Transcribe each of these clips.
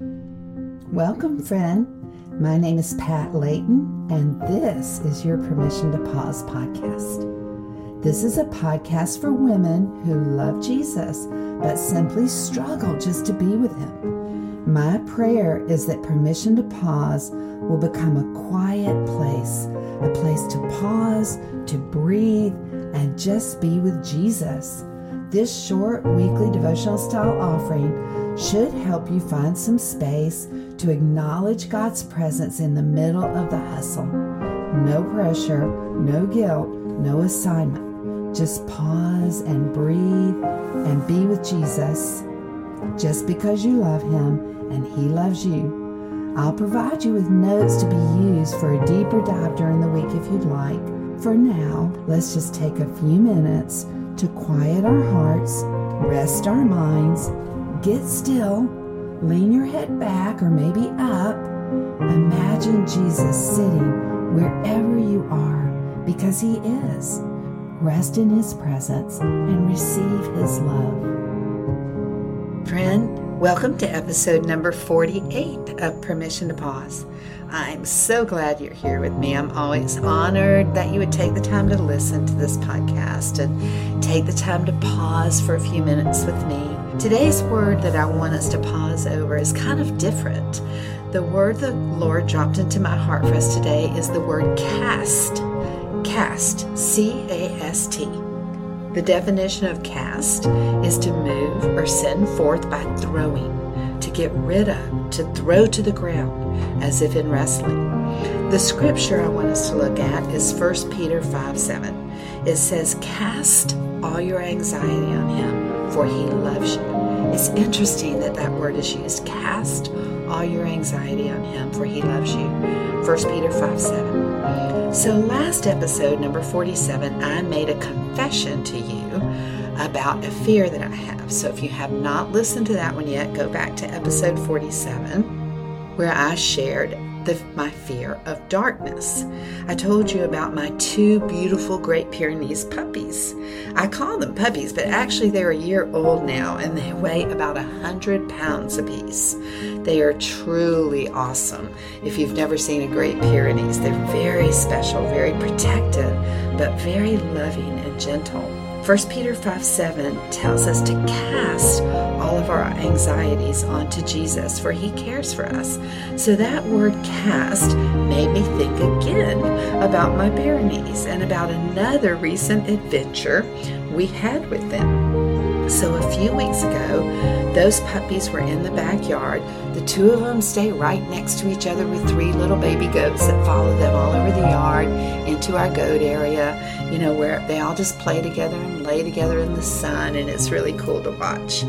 Welcome, friend. My name is Pat Layton, and this is your Permission to Pause podcast. This is a podcast for women who love Jesus but simply struggle just to be with Him. My prayer is that Permission to Pause will become a quiet place, a place to pause, to breathe, and just be with Jesus. This short weekly devotional style offering should help you find some space to acknowledge God's presence in the middle of the hustle. No pressure, no guilt, no assignment. Just pause and breathe and be with Jesus. Just because you love Him and He loves you. I'll provide you with notes to be used for a deeper dive during the week if you'd like. For now, let's just take a few minutes to quiet our hearts, rest our minds, get still, lean your head back or maybe up. Imagine Jesus sitting wherever you are because He is. Rest in His presence and receive His love. Friend, welcome to episode number 48 of Permission to Pause. I'm so glad you're here with me. I'm always honored that you would take the time to listen to this podcast and take the time to pause for a few minutes with me. Today's word that I want us to pause over is kind of different. The word the Lord dropped into my heart for us today is the word cast. Cast, C A S T. The definition of cast is to move or send forth by throwing to get rid of, to throw to the ground, as if in wrestling. The scripture I want us to look at is 1 Peter 5 7. It says, Cast all your anxiety on him, for he loves you. It's interesting that that word is used. Cast all your anxiety on him, for he loves you. 1 Peter 5 7. So, last episode, number 47, I made a confession to you about a fear that I have. So if you have not listened to that one yet, go back to episode 47 where I shared the, my fear of darkness. I told you about my two beautiful Great Pyrenees puppies. I call them puppies, but actually they're a year old now and they weigh about a hundred pounds apiece. They are truly awesome. If you've never seen a Great Pyrenees, they're very special, very protective, but very loving and gentle. 1 Peter 5 7 tells us to cast all of our anxieties onto Jesus, for he cares for us. So that word cast made me think again about my Pyrenees and about another recent adventure we had with them. So a few weeks ago, those puppies were in the backyard. The two of them stay right next to each other with three little baby goats that follow them all over the yard into our goat area, you know, where they all just play together and lay together in the sun, and it's really cool to watch.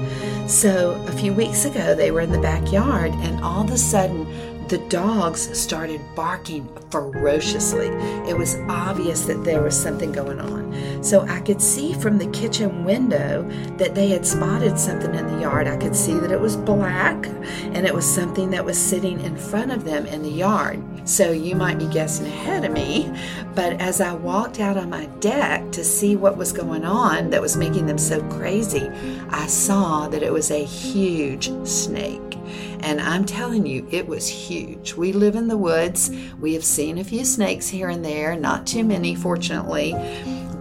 So a few weeks ago, they were in the backyard, and all of a sudden, the dogs started barking ferociously. It was obvious that there was something going on. So I could see from the kitchen window that they had spotted something in the yard. I could see that it was black and it was something that was sitting in front of them in the yard. So you might be guessing ahead of me, but as I walked out on my deck to see what was going on that was making them so crazy, I saw that it was a huge snake. And I'm telling you, it was huge. We live in the woods. We have seen a few snakes here and there, not too many, fortunately.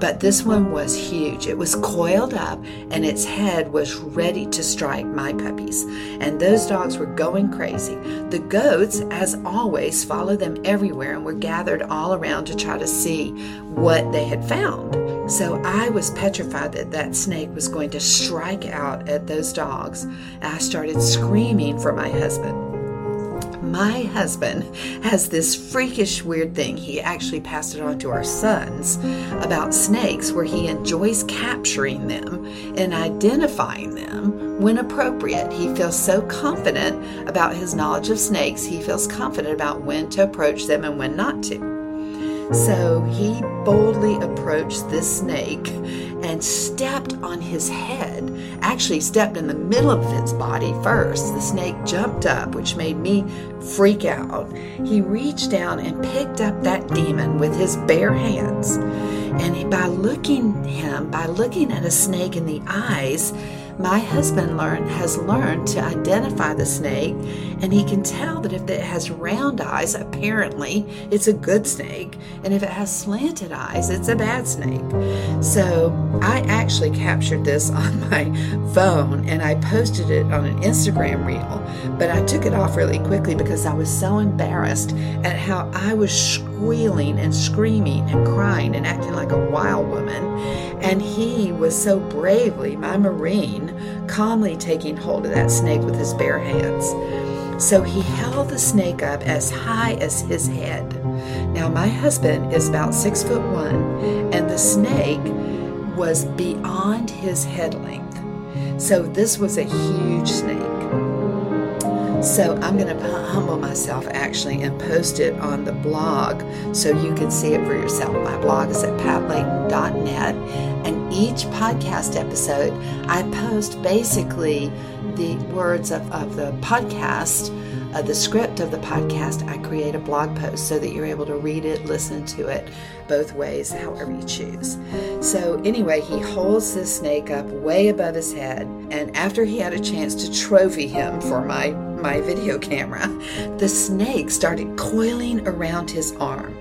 But this one was huge. It was coiled up and its head was ready to strike my puppies. And those dogs were going crazy. The goats, as always, followed them everywhere and were gathered all around to try to see what they had found. So I was petrified that that snake was going to strike out at those dogs. I started screaming for my husband. My husband has this freakish weird thing. He actually passed it on to our sons about snakes, where he enjoys capturing them and identifying them when appropriate. He feels so confident about his knowledge of snakes, he feels confident about when to approach them and when not to. So he boldly approached this snake and stepped on his head. Actually, stepped in the middle of its body first. The snake jumped up, which made me freak out. He reached down and picked up that demon with his bare hands. And by looking him, by looking at a snake in the eyes, my husband learned has learned to identify the snake and he can tell that if it has round eyes apparently it's a good snake and if it has slanted eyes it's a bad snake. So i actually captured this on my phone and i posted it on an instagram reel but i took it off really quickly because i was so embarrassed at how i was squealing and screaming and crying and acting like a wild woman and he was so bravely my marine calmly taking hold of that snake with his bare hands. So he held the snake up as high as his head. Now, my husband is about six foot one, and the snake was beyond his head length. So, this was a huge snake. So I'm going to humble myself actually and post it on the blog so you can see it for yourself. My blog is at patlayton.net, and each podcast episode I post basically the words of, of the podcast uh, the script of the podcast, I create a blog post so that you're able to read it, listen to it both ways, however you choose. So, anyway, he holds this snake up way above his head, and after he had a chance to trophy him for my, my video camera, the snake started coiling around his arm.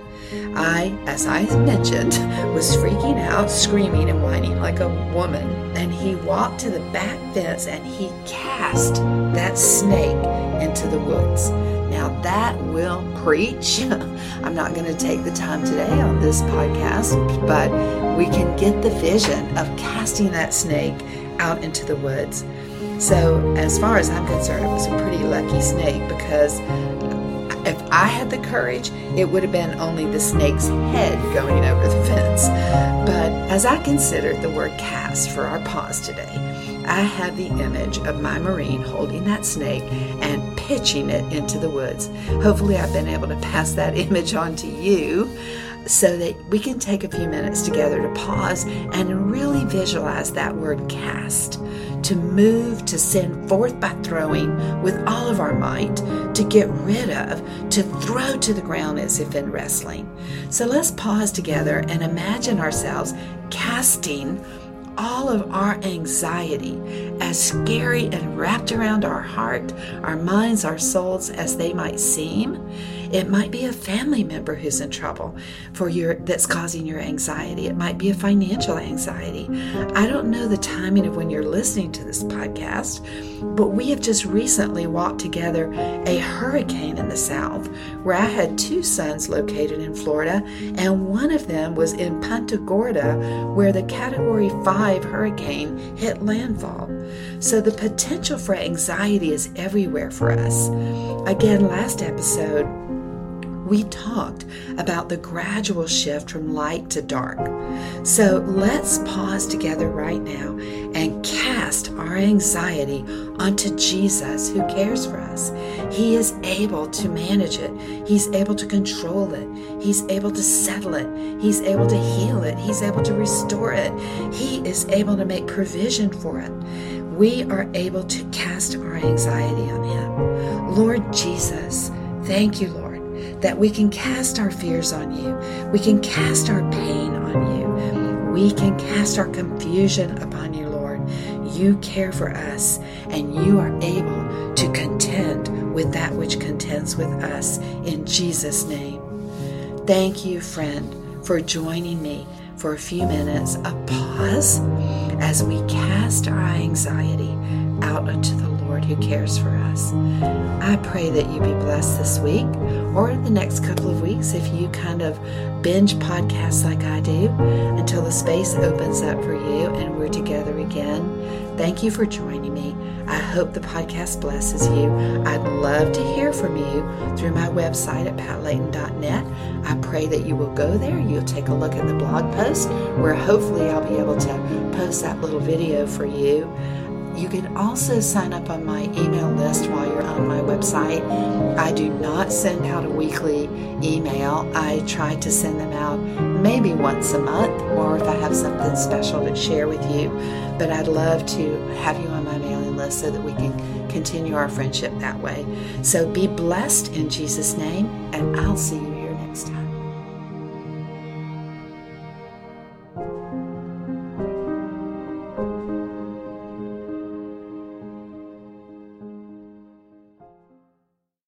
I, as I mentioned, was freaking out, screaming and whining like a woman. And he walked to the back fence and he cast that snake into the woods. Now that will preach. I'm not going to take the time today on this podcast, but we can get the vision of casting that snake out into the woods. So, as far as I'm concerned, it was a pretty lucky snake because if I had the courage, it would have been only the snake's head going over the fence. But as I considered the word cast for our pause today, I had the image of my Marine holding that snake and pitching it into the woods. Hopefully, I've been able to pass that image on to you so that we can take a few minutes together to pause and really visualize that word cast to move, to send forth by throwing with all of our might, to get rid of, to throw to the ground as if in wrestling. So let's pause together and imagine ourselves casting all of our anxiety, as scary and wrapped around our heart, our minds, our souls as they might seem, it might be a family member who's in trouble for your that's causing your anxiety. It might be a financial anxiety. I don't know the timing of when you're listening to this podcast, but we have just recently walked together a hurricane in the south where I had two sons located in Florida, and one of them was in Punta Gorda where the category 5 hurricane hit landfall. So the potential for anxiety is everywhere for us. Again, last episode, we talked about the gradual shift from light to dark. So let's pause together right now and cast our anxiety onto Jesus who cares for us. He is able to manage it, He's able to control it, He's able to settle it, He's able to heal it, He's able to restore it, He is able to make provision for it. We are able to cast our anxiety on Him. Lord Jesus, thank you, Lord that we can cast our fears on you. We can cast our pain on you. We can cast our confusion upon you, Lord. You care for us, and you are able to contend with that which contends with us in Jesus' name. Thank you, friend, for joining me for a few minutes of pause as we cast our anxiety out unto the Lord who cares for us. I pray that you be blessed this week or in the next couple of weeks if you kind of binge podcasts like I do until the space opens up for you and we're together again. Thank you for joining me. I hope the podcast blesses you. I'd love to hear from you through my website at patlayton.net. I pray that you will go there. You'll take a look at the blog post where hopefully I'll be able to post that little video for you. You can also sign up on my email list while you're on my website. I do not send out a weekly email. I try to send them out maybe once a month or if I have something special to share with you. But I'd love to have you on my mailing list so that we can continue our friendship that way. So be blessed in Jesus' name, and I'll see you